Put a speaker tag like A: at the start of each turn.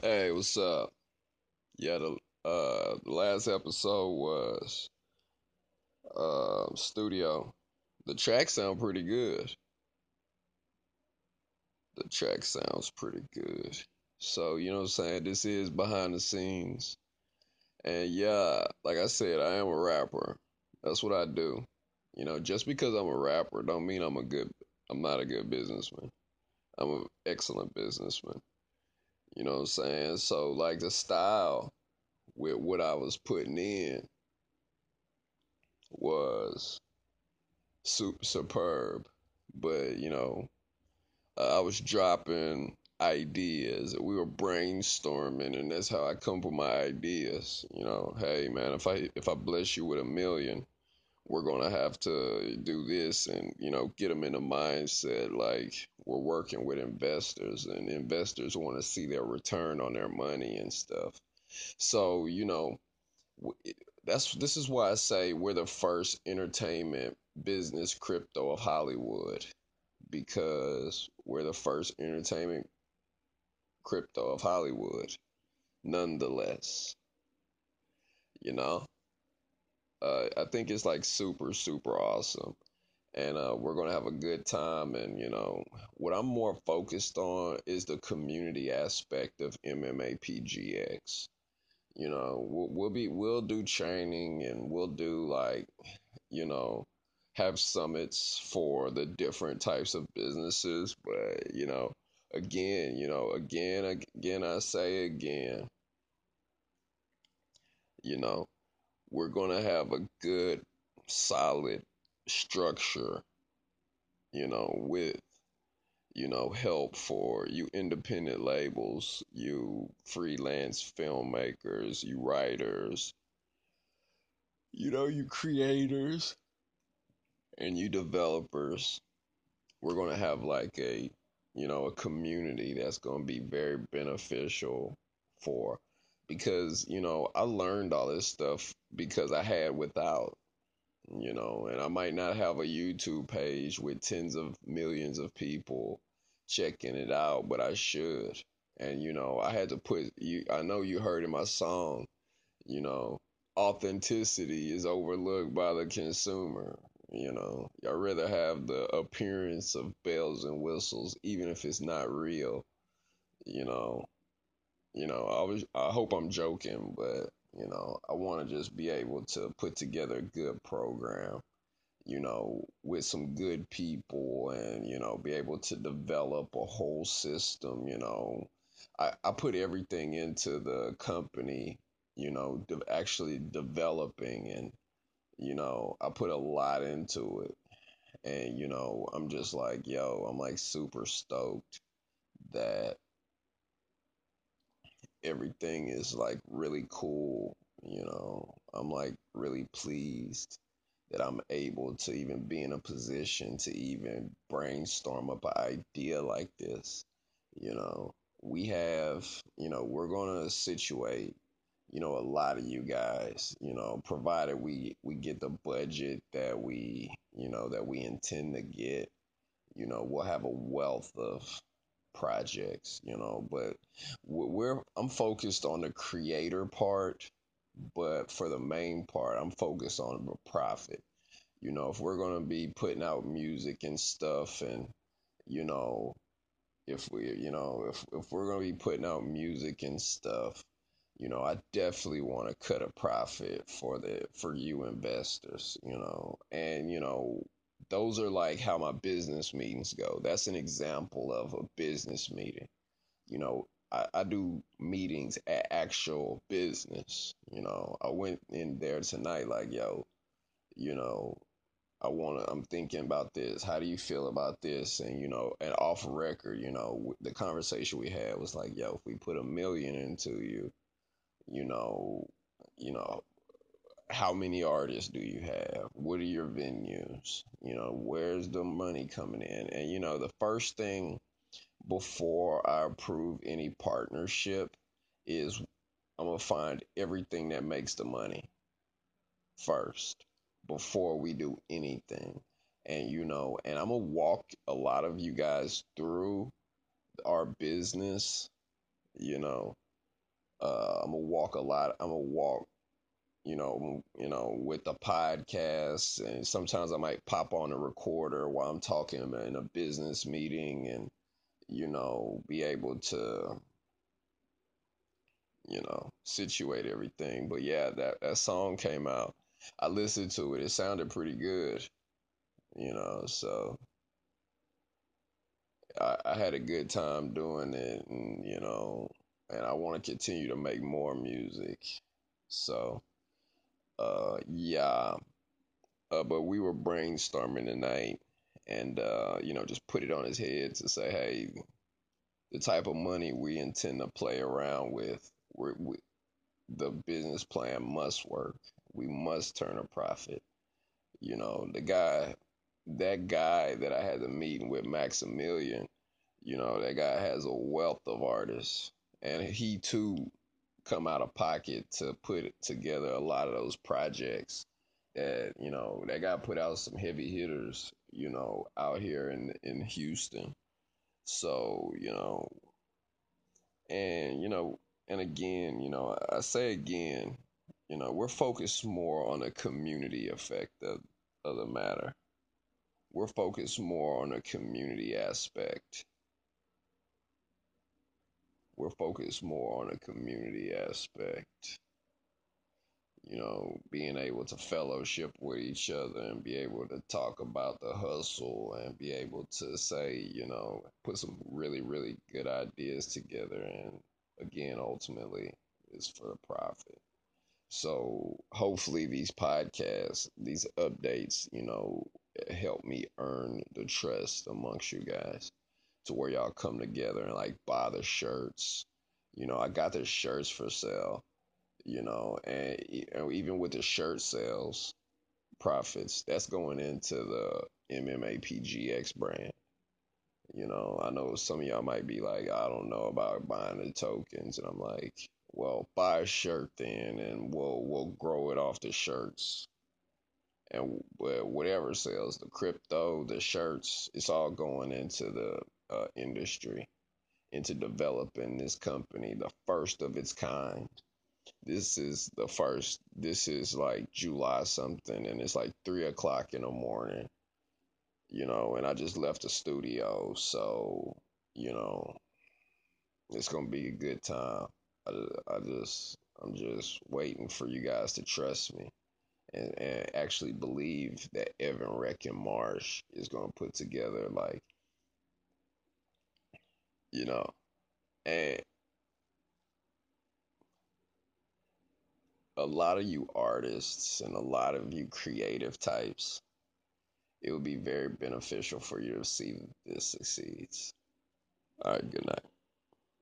A: Hey, what's up? Yeah, the uh the last episode was uh studio. The track sound pretty good. The track sounds pretty good. So, you know what I'm saying? This is behind the scenes. And yeah, like I said, I am a rapper. That's what I do. You know, just because I'm a rapper don't mean I'm a good I'm not a good businessman. I'm an excellent businessman. You know what I'm saying? So like the style with what I was putting in was super superb. But, you know, I was dropping ideas. We were brainstorming and that's how I come up with my ideas. You know, hey man, if I if I bless you with a million, we're going to have to do this and, you know, get them in a mindset like we're working with investors and investors want to see their return on their money and stuff. So, you know, that's this is why I say we're the first entertainment business crypto of Hollywood because we're the first entertainment crypto of Hollywood. Nonetheless, you know, uh, I think it's like super super awesome, and uh, we're gonna have a good time. And you know, what I'm more focused on is the community aspect of MMA PGX you know we'll, we'll be we'll do training and we'll do like you know have summits for the different types of businesses but you know again you know again again i say again you know we're going to have a good solid structure you know with you know, help for you independent labels, you freelance filmmakers, you writers, you know, you creators, and you developers. We're going to have like a, you know, a community that's going to be very beneficial for because, you know, I learned all this stuff because I had without, you know, and I might not have a YouTube page with tens of millions of people checking it out, but I should. And you know, I had to put you. I know you heard in my song. You know, authenticity is overlooked by the consumer. You know, I'd rather have the appearance of bells and whistles, even if it's not real. You know, you know. I was. I hope I'm joking, but you know, I want to just be able to put together a good program you know, with some good people and, you know, be able to develop a whole system, you know. I, I put everything into the company, you know, de- actually developing and, you know, I put a lot into it. And, you know, I'm just like, yo, I'm like super stoked that everything is like really cool, you know. I'm like really pleased that I'm able to even be in a position to even brainstorm up an idea like this. You know, we have, you know, we're going to situate, you know, a lot of you guys, you know, provided we we get the budget that we, you know, that we intend to get, you know, we'll have a wealth of projects, you know, but we're I'm focused on the creator part, but for the main part, I'm focused on the profit. You know, if we're going to be putting out music and stuff and, you know, if we, you know, if, if we're going to be putting out music and stuff, you know, I definitely want to cut a profit for the, for you investors, you know, and, you know, those are like how my business meetings go. That's an example of a business meeting. You know, I, I do meetings at actual business. You know, I went in there tonight like, yo, you know, I want to, I'm thinking about this. How do you feel about this? And, you know, and off record, you know, the conversation we had was like, yo, if we put a million into you, you know, you know, how many artists do you have? What are your venues? You know, where's the money coming in? And, you know, the first thing before I approve any partnership is I'm to find everything that makes the money first before we do anything. And you know, and I'm gonna walk a lot of you guys through our business, you know, Uh, I'm gonna walk a lot. I'm gonna walk, you know, you know, with the podcast, and sometimes I might pop on a recorder while I'm talking in a business meeting, and you know, be able to, you know, situate everything. But yeah, that that song came out. I listened to it. It sounded pretty good, you know. So I, I had a good time doing it, and you know, and I want to continue to make more music. So, uh, yeah. Uh, but we were brainstorming tonight, and uh, you know, just put it on his head to say, hey, the type of money we intend to play around with, we we, the business plan must work. We must turn a profit. You know, the guy, that guy that I had the meeting with, Maximilian You know, that guy has a wealth of artists, and he too come out of pocket to put together a lot of those projects. That you know, that got put out some heavy hitters. You know, out here in in Houston. So you know, and you know, and again, you know, I say again, you know, we're focused more on the community effect of of the matter. We're focused more on the community aspect we're focused more on a community aspect. You know, being able to fellowship with each other and be able to talk about the hustle and be able to say, you know, put some really, really good ideas together. And again, ultimately, is for the profit. So hopefully, these podcasts, these updates, you know, help me earn the trust amongst you guys to where y'all come together and like buy the shirts. You know, I got the shirts for sale. You know, and, and even with the shirt sales profits, that's going into the MMA PGX brand. You know, I know some of y'all might be like, I don't know about buying the tokens, and I'm like, well, buy a shirt then, and we'll we'll grow it off the shirts and whatever sells the crypto, the shirts, it's all going into the uh, industry, into developing this company, the first of its kind. This is the first. This is like July something, and it's like three o'clock in the morning, you know. And I just left the studio, so you know, it's gonna be a good time. I, I just, I'm just waiting for you guys to trust me and, and actually believe that Evan Reck Marsh is going to put together like you know and a lot of you artists and a lot of you creative types it would be very beneficial for you to see this succeeds. All right good night